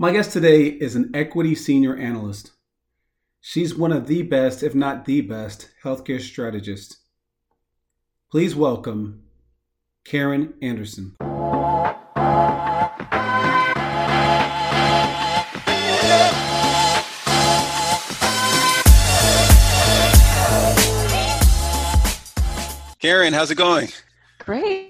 My guest today is an equity senior analyst. She's one of the best, if not the best, healthcare strategists. Please welcome Karen Andersen. Karen, how's it going? Great.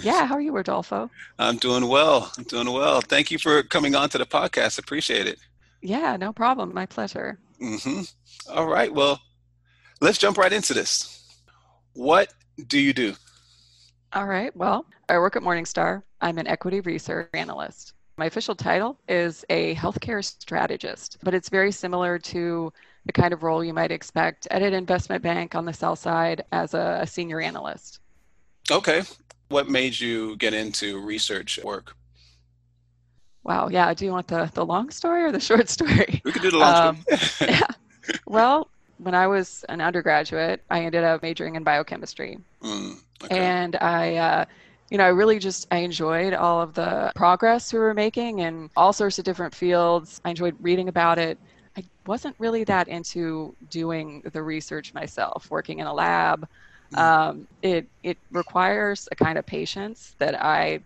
Yeah, how are you, Rodolfo? I'm doing well. I'm doing well. Thank you for coming on to the podcast. Appreciate it. Yeah, no problem. My pleasure. Mm-hmm. All right. Well, let's jump right into this. What do you do? All right. Well, I work at Morningstar. I'm an equity research analyst. My official title is a healthcare strategist, but it's very similar to the kind of role you might expect at an investment bank on the sell side as a, a senior analyst. Okay. What made you get into research work? Wow. Yeah. Do you want the, the long story or the short story? We could do the long um, story. yeah. Well, when I was an undergraduate, I ended up majoring in biochemistry. Mm, okay. And I, uh, you know, I really just I enjoyed all of the progress we were making in all sorts of different fields. I enjoyed reading about it. I wasn't really that into doing the research myself, working in a lab. Um, it it requires a kind of patience that I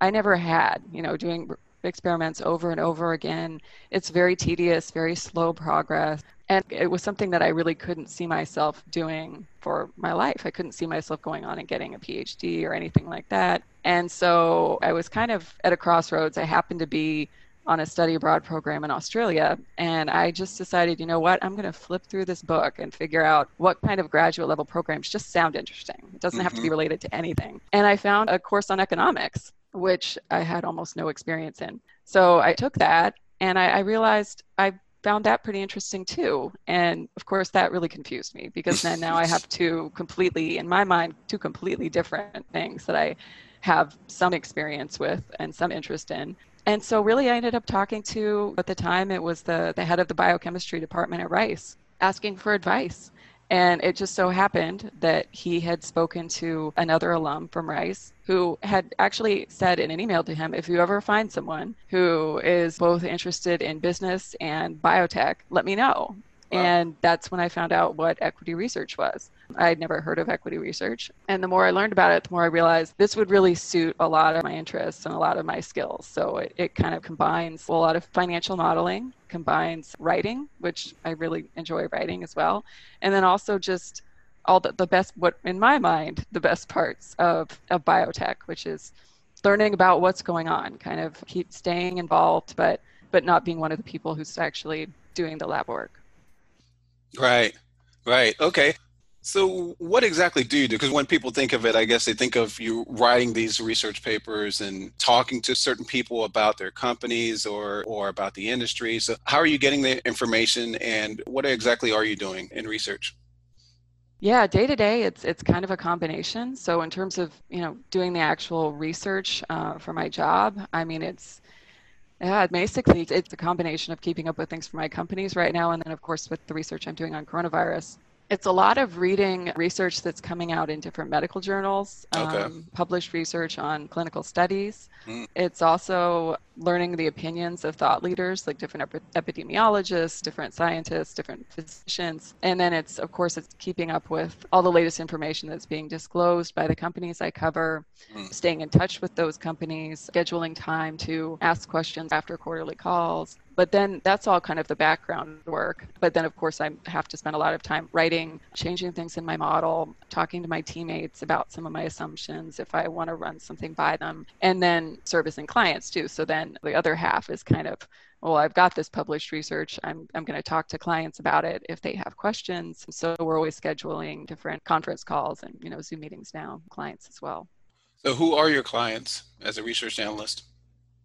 I never had. You know, doing experiments over and over again. It's very tedious, very slow progress. And it was something that I really couldn't see myself doing for my life. I couldn't see myself going on and getting a PhD or anything like that. And so I was kind of at a crossroads. I happened to be on a study abroad program in Australia. And I just decided, you know what, I'm going to flip through this book and figure out what kind of graduate level programs just sound interesting. It doesn't mm-hmm. have to be mm-hmm. related to anything. And I found a course on economics, which I had almost no experience in. So I took that and I, I realized I found that pretty interesting too. And of course, that really confused me because then now I have two completely, in my mind, two completely different things that I have some experience with and some interest in and so really I ended up talking to at the time it was the the head of the biochemistry department at Rice asking for advice. And it just so happened that he had spoken to another alum from Rice who had actually said in an email to him if you ever find someone who is both interested in business and biotech, let me know. Wow. And that's when I found out what equity research was. I had never heard of equity research. And the more I learned about it, the more I realized this would really suit a lot of my interests and a lot of my skills. So it, it kind of combines a lot of financial modeling, combines writing, which I really enjoy writing as well. And then also just all the, the best, what in my mind, the best parts of, of biotech, which is learning about what's going on, kind of keep staying involved, but but not being one of the people who's actually doing the lab work. Right, right. Okay. So, what exactly do you do? Because when people think of it, I guess they think of you writing these research papers and talking to certain people about their companies or, or about the industry. So, how are you getting the information and what exactly are you doing in research? Yeah, day to day, it's it's kind of a combination. So, in terms of you know doing the actual research uh, for my job, I mean it's yeah, basically, it's a combination of keeping up with things for my companies right now, and then, of course, with the research I'm doing on coronavirus. It's a lot of reading research that's coming out in different medical journals, okay. um, published research on clinical studies. Mm. It's also learning the opinions of thought leaders, like different epidemiologists, different scientists, different physicians. And then it's, of course, it's keeping up with all the latest information that's being disclosed by the companies I cover, mm. staying in touch with those companies, scheduling time to ask questions after quarterly calls, but then that's all kind of the background work. But then, of course, I have to spend a lot of time writing, changing things in my model, talking to my teammates about some of my assumptions if I want to run something by them, and then servicing clients too. So then the other half is kind of well, I've got this published research. I'm, I'm going to talk to clients about it if they have questions. So we're always scheduling different conference calls and, you know, Zoom meetings now, clients as well. So who are your clients as a research analyst?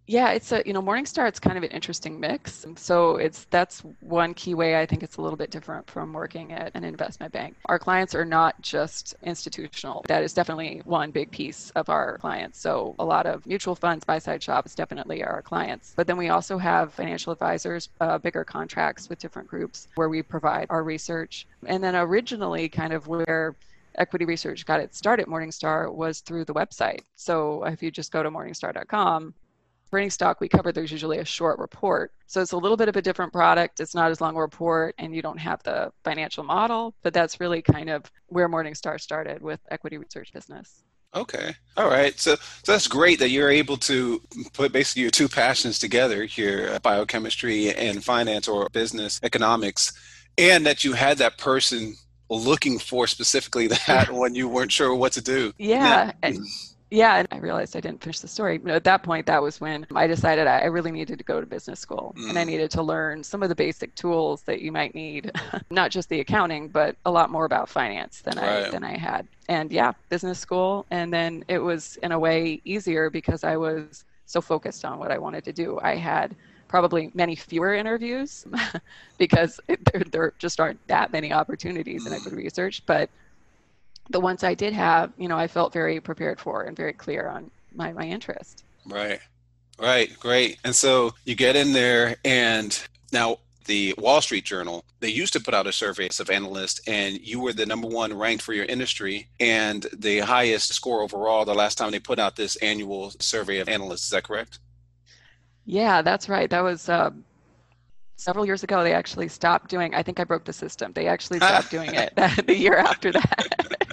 Yeah it's a you know morningstar it's kind of an interesting mix. So it's that's one key way i think it's a little bit different from working at an investment bank. Our clients are not just institutional. That is definitely one big piece of our clients. So a lot of mutual funds buy side shops definitely are our clients. But then we also have financial advisors uh, bigger contracts with different groups where we provide our research. And then originally kind of where equity research got its start at morningstar was through the website. So if you just go to morningstar.com printing stock we cover, there's usually a short report. So it's a little bit of a different product. It's not as long a report, and you don't have the financial model. But that's really kind of where Morningstar started with equity research business. Okay. All right. So, so that's great that you're able to put basically your two passions together here uh, biochemistry and finance or business economics, and that you had that person looking for specifically that when you weren't sure what to do. Yeah. Yeah, and I realized I didn't finish the story. You know, at that point, that was when I decided I really needed to go to business school mm. and I mm. needed to learn some of the basic tools that you might need, not just the accounting, but a lot more about finance than right. I than I had. And yeah, business school, and then it was in a way easier because I was so focused on what I wanted to do. I had probably many fewer interviews because there, there just aren't that many opportunities in equity research, but the ones I did have, you know, I felt very prepared for and very clear on my, my interest. Right. Right. Great. And so you get in there and now the Wall Street Journal, they used to put out a survey of analysts, and you were the number one ranked for your industry and the highest score overall the last time they put out this annual survey of analysts. Is that correct? Yeah, that's right. That was uh, several years ago. They actually stopped doing. I think I broke the system. They actually stopped doing it the year after that.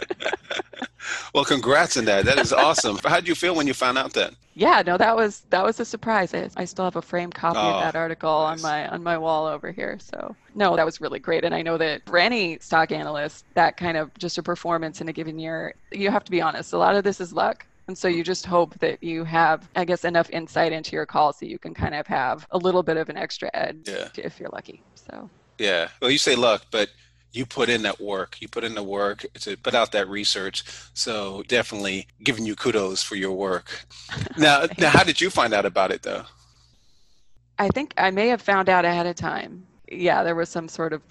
well, congrats on that. That is awesome. How did you feel when you found out that? Yeah, no, that was that was a surprise. I, I still have a framed copy oh, of that article nice. on my on my wall over here. So no, that was really great. And I know that for any stock analyst, that kind of just a performance in a given year, you have to be honest. A lot of this is luck. And so you just hope that you have, I guess, enough insight into your calls so you can kind of have a little bit of an extra edge yeah. if you're lucky. So yeah, well, you say luck, but you put in that work. You put in the work to put out that research. So definitely giving you kudos for your work. Now, now, how did you find out about it though? I think I may have found out ahead of time. Yeah, there was some sort of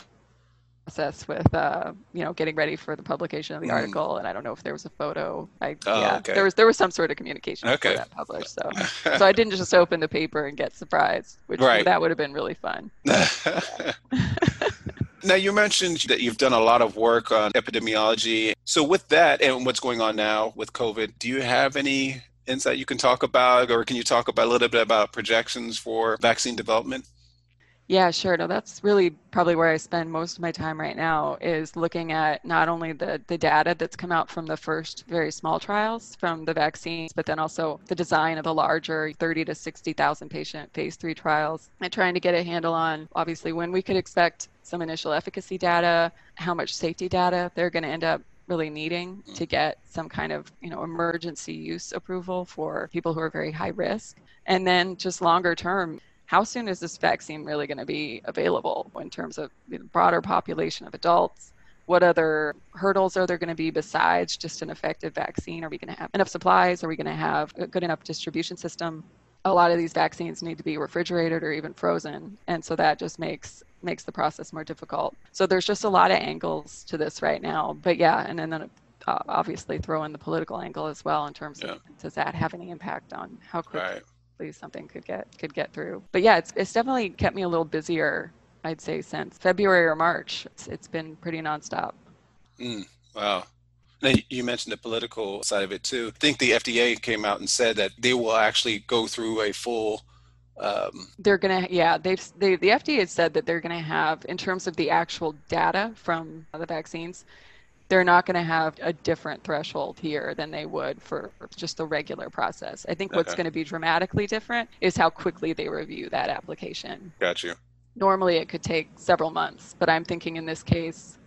process with uh, you know getting ready for the publication of the mm. article, and I don't know if there was a photo. I oh, yeah, okay. there was there was some sort of communication okay. that published. So so I didn't just open the paper and get surprised, which right. that would have been really fun. Now, you mentioned that you've done a lot of work on epidemiology. So, with that and what's going on now with COVID, do you have any insight you can talk about, or can you talk about a little bit about projections for vaccine development? Yeah, sure. No, that's really probably where I spend most of my time right now is looking at not only the, the data that's come out from the first very small trials from the vaccines, but then also the design of the larger 30 to 60,000 patient phase three trials and trying to get a handle on obviously when we could expect some initial efficacy data, how much safety data they're going to end up really needing to mm-hmm. get some kind of you know emergency use approval for people who are very high risk and then just longer term how soon is this vaccine really going to be available in terms of the broader population of adults? What other hurdles are there going to be besides just an effective vaccine? Are we going to have enough supplies? Are we going to have a good enough distribution system? A lot of these vaccines need to be refrigerated or even frozen, and so that just makes makes the process more difficult. So there's just a lot of angles to this right now. But yeah, and then, then uh, obviously throw in the political angle as well in terms yeah. of does that have any impact on how quick right something could get could get through. But yeah, it's it's definitely kept me a little busier. I'd say since February or March, it's, it's been pretty nonstop. Mm, wow. Now, you mentioned the political side of it too. I think the FDA came out and said that they will actually go through a full. Um, they're gonna, yeah. They've they, the FDA has said that they're gonna have, in terms of the actual data from the vaccines, they're not going to have a different threshold here than they would for just the regular process. I think what's okay. going to be dramatically different is how quickly they review that application. Got you. Normally it could take several months, but I'm thinking in this case,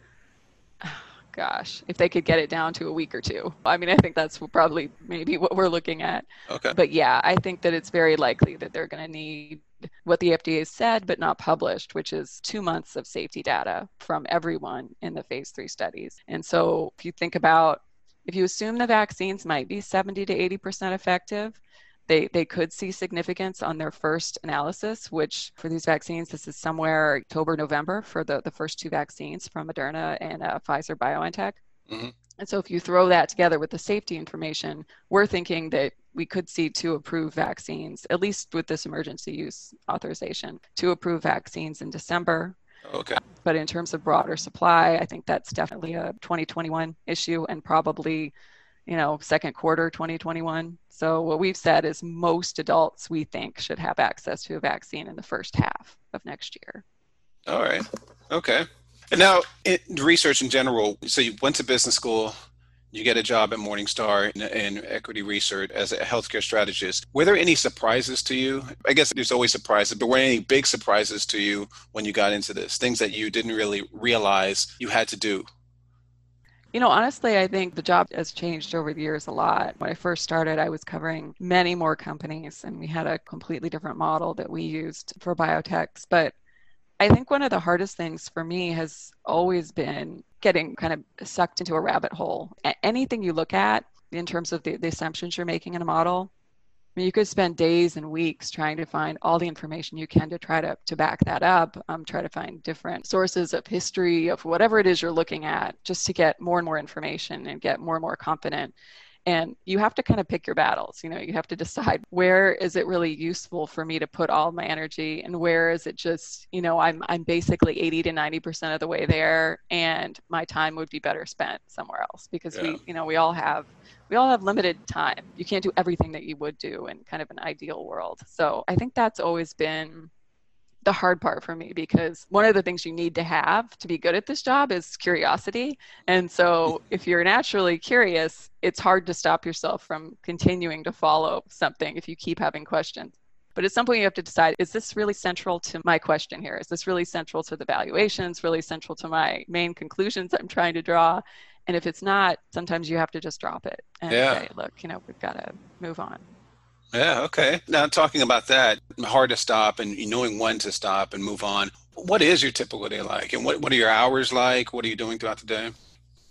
gosh, if they could get it down to a week or two. I mean, I think that's probably maybe what we're looking at. Okay. But yeah, I think that it's very likely that they're going to need what the FDA said but not published, which is two months of safety data from everyone in the phase three studies. And so if you think about, if you assume the vaccines might be 70 to 80% effective, they, they could see significance on their first analysis, which for these vaccines, this is somewhere October, November for the, the first two vaccines from Moderna and uh, Pfizer BioNTech. Mm-hmm. And so if you throw that together with the safety information, we're thinking that we could see two approved vaccines, at least with this emergency use authorization, two approved vaccines in December. Okay. But in terms of broader supply, I think that's definitely a 2021 issue and probably you know, second quarter 2021. So what we've said is most adults we think should have access to a vaccine in the first half of next year. All right. Okay. And now, in research in general, so you went to business school, you get a job at Morningstar in, in, equity research as a healthcare strategist. Were there any surprises to you? I guess there's always surprises, but were any big surprises to you when you got into this? Things that you didn't really realize you had to do? You know, honestly, I think the job has changed over the years a lot. When I first started, I was covering many more companies, and we had a completely different model that we used for biotechs. But I think one of the hardest things for me has always been getting kind of sucked into a rabbit hole. Anything you look at in terms of the, the assumptions you're making in a model, mean, you could spend days and weeks trying to find all the information you can to try to, to back that up, um, try to find different sources of history of whatever it is you're looking at, just to get more and more information and get more and more confident. And you have to kind of pick your battles. You know, you have to decide where is it really useful for me to put all my energy and where is it just, you know, I'm I'm basically 80 to 90% of the way there and my time would be better spent somewhere else because yeah. we, you know, we all have we all have limited time. You can't do everything that you would do in kind of an ideal world. So I think that's always been the hard part for me because one of the things you need to have to be good at this job is curiosity. And so if you're naturally curious, it's hard to stop yourself from continuing to follow something if you keep having questions. But at some point, you have to decide is this really central to my question here? Is this really central to the valuations, really central to my main conclusions I'm trying to draw? And if it's not, sometimes you have to just drop it and yeah. say, look, you know, we've got to move on. Yeah, okay. Now, talking about that, hard to stop and knowing when to stop and move on. What is your typical day like? And what, what are your hours like? What are you doing throughout the day?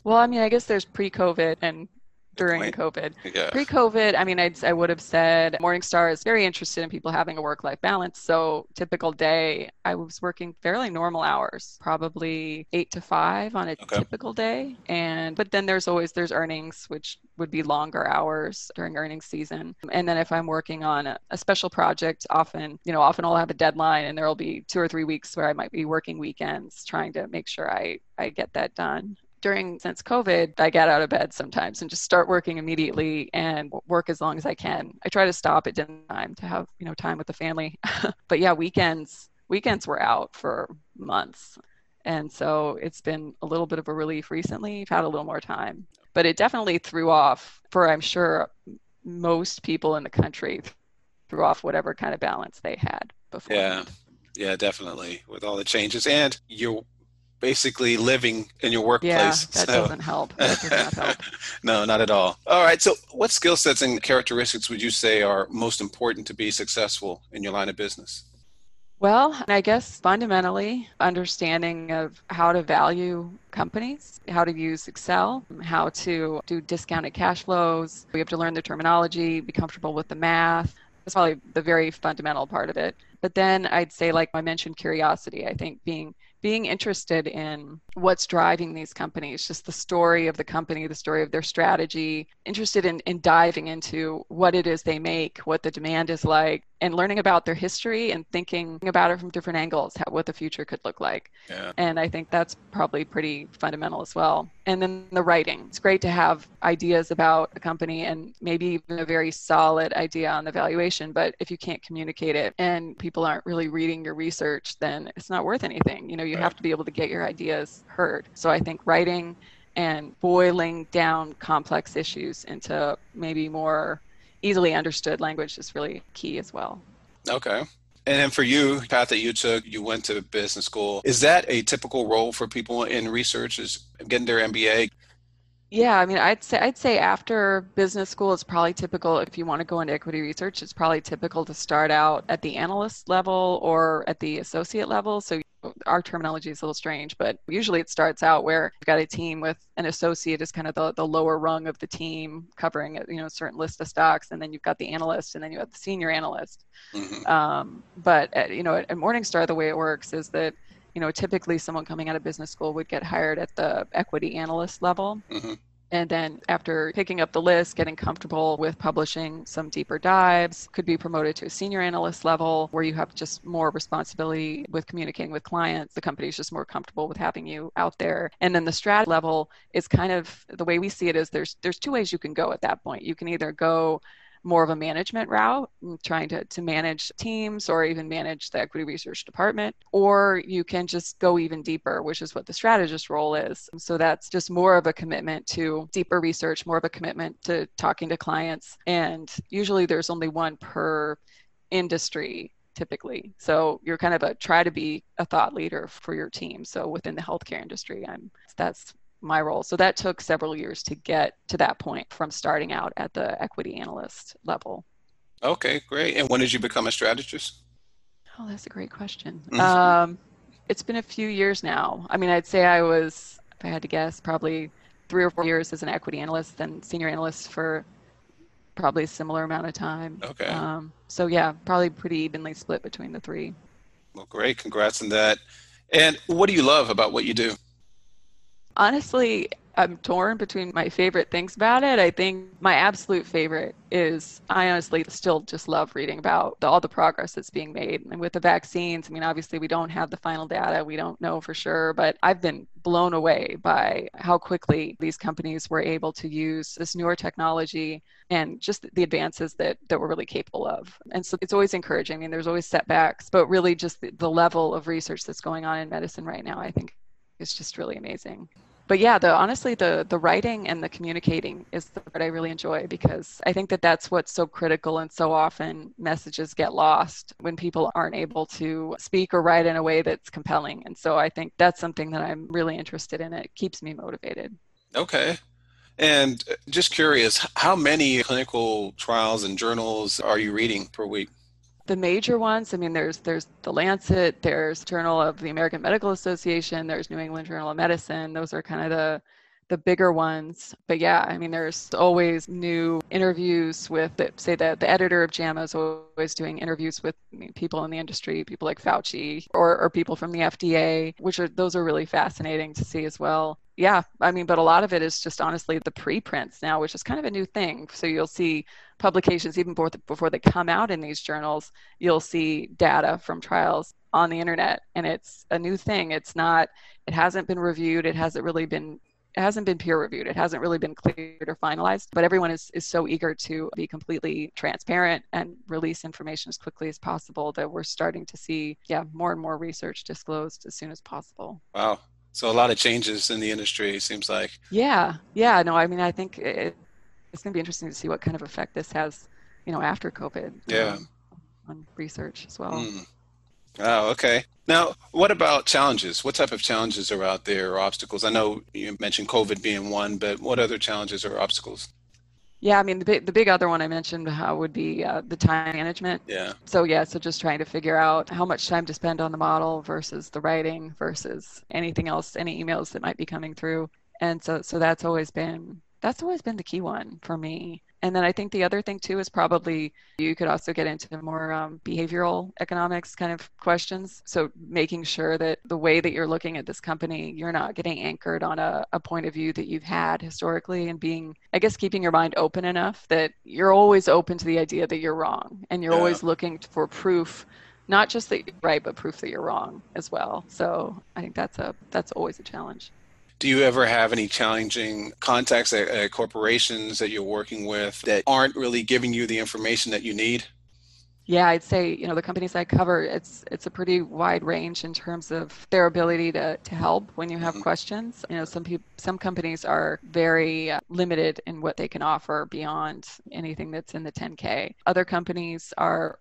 Well, I mean, I guess there's pre COVID and during COVID. Yeah. Pre-COVID, I mean, I'd, I would have said Morningstar is very interested in people having a work-life balance. So typical day, I was working fairly normal hours, probably eight to five on a okay. typical day. And but then there's always there's earnings, which would be longer hours during earnings season. And then if I'm working on a, a special project, often you know often I'll have a deadline, and there will be two or three weeks where I might be working weekends trying to make sure I I get that done during since COVID, I get out of bed sometimes and just start working immediately and work as long as I can. I try to stop at dinner time to have, you know, time with the family. but yeah, weekends weekends were out for months. And so it's been a little bit of a relief recently. I've had a little more time. But it definitely threw off for I'm sure most people in the country threw off whatever kind of balance they had before. Yeah. Yeah, definitely. With all the changes. And you're basically living in your workplace. Yeah, that so. doesn't help. That does not help. no, not at all. All right. So, what skill sets and characteristics would you say are most important to be successful in your line of business? Well, I guess fundamentally understanding of how to value companies, how to use Excel, how to do discounted cash flows. We have to learn the terminology, be comfortable with the math. That's probably the very fundamental part of it. But then I'd say, like I mentioned, curiosity. I think being being interested in what's driving these companies, just the story of the company, the story of their strategy, interested in, in diving into what it is they make, what the demand is like, and learning about their history and thinking about it from different angles, how, what the future could look like. Yeah. And I think that's probably pretty fundamental as well. And then the writing. It's great to have ideas about a company and maybe even a very solid idea on the valuation, but if you can't communicate it and people aren't really reading your research, then it's not worth anything. You know, you right. have to be able to get your ideas heard. So I think writing and boiling down complex issues into maybe more easily understood language is really key as well. Okay. And then for you, path that you took, you went to business school. Is that a typical role for people in research? Is getting their MBA? Yeah, I mean, I'd say I'd say after business school, it's probably typical. If you want to go into equity research, it's probably typical to start out at the analyst level or at the associate level. So our terminology is a little strange, but usually it starts out where you've got a team with an associate is kind of the, the lower rung of the team covering you know a certain list of stocks, and then you've got the analyst, and then you have the senior analyst. Mm-hmm. Um, but at, you know at, at Morningstar, the way it works is that you know typically someone coming out of business school would get hired at the equity analyst level. Mm-hmm And then after picking up the list, getting comfortable with publishing some deeper dives, could be promoted to a senior analyst level where you have just more responsibility with communicating with clients. The company is just more comfortable with having you out there. And then the strat level is kind of the way we see it is there's there's two ways you can go at that point. You can either go more of a management route, mm, trying to, to manage teams or even manage the equity research department, or you can just go even deeper, which is what the strategist role is. So that's just more of a commitment to deeper research, more of a commitment to talking to clients. And usually there's only one per industry typically. So you're kind of a try to be a thought leader for your team. So within the healthcare industry, I'm that's my role. So that took several years to get to that point from starting out at the equity analyst level. Okay, great. And when did you become a strategist? Oh, that's a great question. Mm-hmm. Um, it's been a few years now. I mean, I'd say I was, if I had to guess, probably three or four years as an equity analyst, then senior analyst for probably a similar amount of time. Okay. Um, so yeah, probably pretty evenly split between the three. Well, great. Congrats on that. And what do you love about what you do? Honestly, I'm torn between my favorite things about it. I think my absolute favorite is I honestly still just love reading about the, all the progress that's being made. And with the vaccines, I mean, obviously we don't have the final data, we don't know for sure, but I've been blown away by how quickly these companies were able to use this newer technology and just the advances that, that we're really capable of. And so it's always encouraging. I mean, there's always setbacks, but really just the, the level of research that's going on in medicine right now, I think is just really amazing. But yeah the honestly the the writing and the communicating is the part i really enjoy because i think that that's what's so critical and so often messages get lost when people aren't able to speak or write in a way that's compelling. And so i think that's something that i'm really interested in. It keeps me motivated. Okay. And uh, just curious how many clinical trials and journals are you reading per week the major ones. I mean there's there's the lancet there's journal of the american medical association there's new england journal of medicine. Those are kind of the the bigger ones. But yeah i mean there's always new interviews with say the, the editor of jama is always doing interviews with people in the industry people like fauci or, or people from the fda which are those are really fascinating to see as well. Yeah i mean but a lot of it is just honestly the preprints now which is kind of a new thing. So you'll see publications even before, before they come out in these journals you'll see data from trials on the internet and it's a new thing. It's not it hasn't been reviewed. It hasn't really been hasn't been peer reviewed it hasn't really been cleared or finalized but everyone is, is so eager to be completely transparent and release information as quickly as possible that we're starting to see yeah more and more research disclosed as soon as possible wow so a lot of changes in the industry, seems like. Yeah, yeah. No, I mean, I think it, it's going to be interesting to see what kind of effect this has, you know, after COVID. Yeah. Um, on research as well. Mm. Oh, okay. Now, what about challenges? What type of challenges are out there or obstacles? I know you mentioned COVID being one, but what other challenges or obstacles? Yeah, I mean the big the big other one I mentioned uh, would be uh, the time management. Yeah. So yeah, so just trying to figure out how much time to spend on the model versus the writing versus anything else, any emails that might be coming through, and so so that's always been that's always been the key one for me. And then I think the other thing too is probably you could also get into more um, behavioral economics kind of questions. So making sure that the way that you're looking at this company, you're not getting anchored on a, a point of view that you've had historically and being, I guess, keeping your mind open enough that you're always open to the idea that you're wrong and you're yeah. always looking for proof not just that you're right but proof that you're wrong as well so i think that's a that's always a challenge do you ever have any challenging contacts at, at, corporations that you're working with that aren't really giving you the information that you need? Yeah, I'd say you know the companies I cover, it's it's a pretty wide range in terms of their ability to, to help when you have mm-hmm. questions. You know, some people, some companies are very uh, limited in what they can offer beyond anything that's in the 10K. Other companies are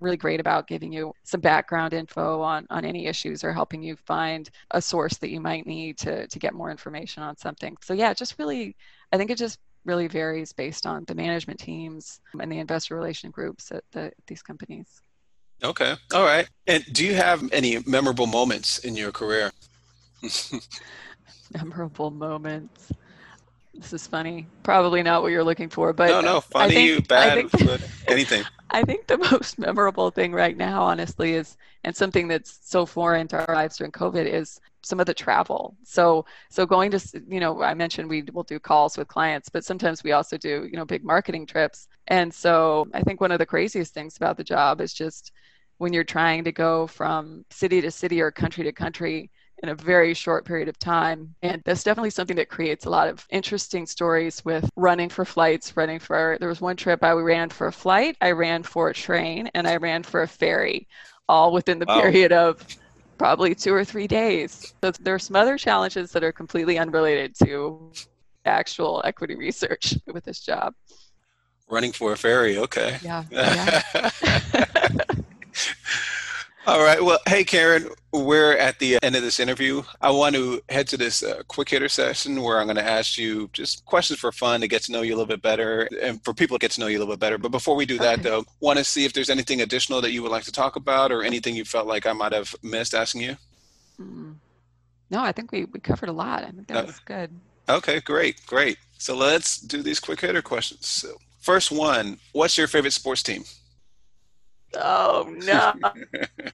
really great about giving you some background info on, on any issues or helping you find a source that you might need to, to get more information on something. So, yeah, just really, I think it just really varies based on the management teams and the investor relation groups at the, these companies. Okay. All right. And do you have any memorable moments in your career? memorable moments. This is funny. Probably not what you're looking for, but no, no, funny, think, bad, think, anything. I think the most memorable thing right now, honestly, is and something that's so foreign to our lives during COVID is some of the travel. So so going to you know I mentioned we will do calls with clients, but sometimes we also do you know big marketing trips. And so I think one of the craziest things about the job is just when you're trying to go from city to city or country to country in a very short period of time. And that's definitely something that creates a lot of interesting stories with running for flights, running for, there was one trip I ran for a flight, I ran for a train, and I ran for a ferry, all within the wow. period of probably two or three days. So there are some other challenges that are completely unrelated to actual equity research with this job. Running for a ferry, okay. Yeah. yeah. All right. Well, hey, Karen, we're at the end of this interview. I want to head to this uh, quick hitter session where I'm going to ask you just questions for fun to get to know you a little bit better and for people to get to know you a little bit better. But before we do that, okay. though, want to see if there's anything additional that you would like to talk about or anything you felt like I might have missed asking you. Mm. No, I think we, we covered a lot. I think that uh, was good. Okay, great, great. So let's do these quick hitter questions. So, first one What's your favorite sports team? Oh no!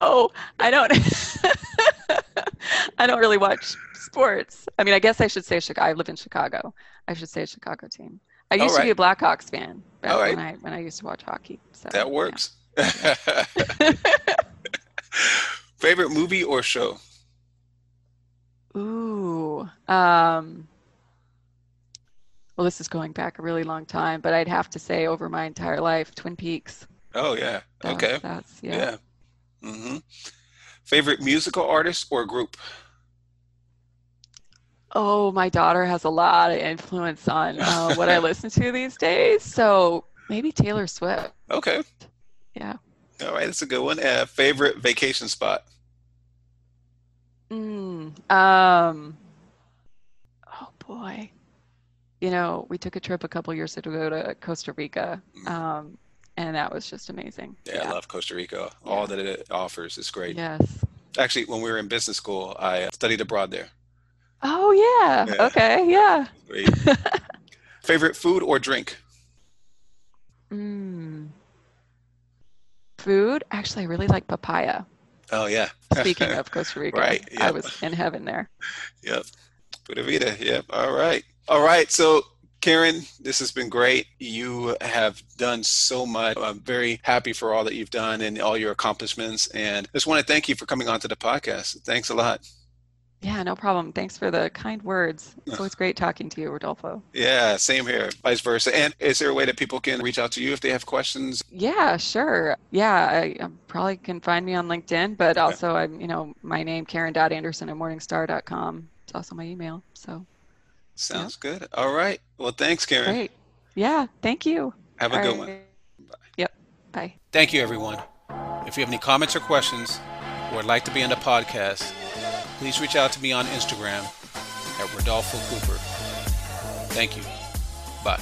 oh, I don't. I don't really watch sports. I mean, I guess I should say Chicago. I live in Chicago. I should say a Chicago team. I used right. to be a Blackhawks fan back right. when I when I used to watch hockey. So, that works. Yeah. Favorite movie or show? Ooh. Um, well, this is going back a really long time, but I'd have to say over my entire life, Twin Peaks. Oh yeah. okay. That's yeah. yeah. Mm-hmm. Favorite musical artist or group? Oh, my daughter has a lot of influence on uh, what I listen to these days. So maybe Taylor Swift. Okay. Yeah. All right, that's a good one. Uh, favorite vacation spot? Mm, um. Oh boy. You know, we took a trip a couple years ago to Costa Rica. Mm. Um, and that was just amazing. Yeah, yeah. I love Costa Rica. All that it offers is great. Yes. Actually, when we were in business school, I studied abroad there. Oh yeah. yeah. Okay. Yeah. Great. Favorite food or drink? Mm. Food. Actually, I really like papaya. Oh yeah. Speaking of Costa Rica, right? Yep. I was in heaven there. Yep. Pura vida. Yep. All right. All right. So Karen, this has been great. You have done so much. I'm very happy for all that you've done and all your accomplishments. And just want to thank you for coming onto the podcast. Thanks a lot. Yeah, no problem. Thanks for the kind words. It's always great talking to you, Rodolfo. Yeah, same here, vice versa. And is there a way that people can reach out to you if they have questions? Yeah, sure. Yeah, I, I probably can find me on LinkedIn, but also I'm, you know, my name, Karen.Andersen at morningstar.com. It's also my email. So Sounds yep. good. All right. Well, thanks, Karen. Great. Yeah. Thank you. Have a All good right. one. Bye. Yep. Bye. Thank you, everyone. If you have any comments or questions or would like to be on the podcast, please reach out to me on Instagram at Rodolfo Cooper. Thank you. Bye.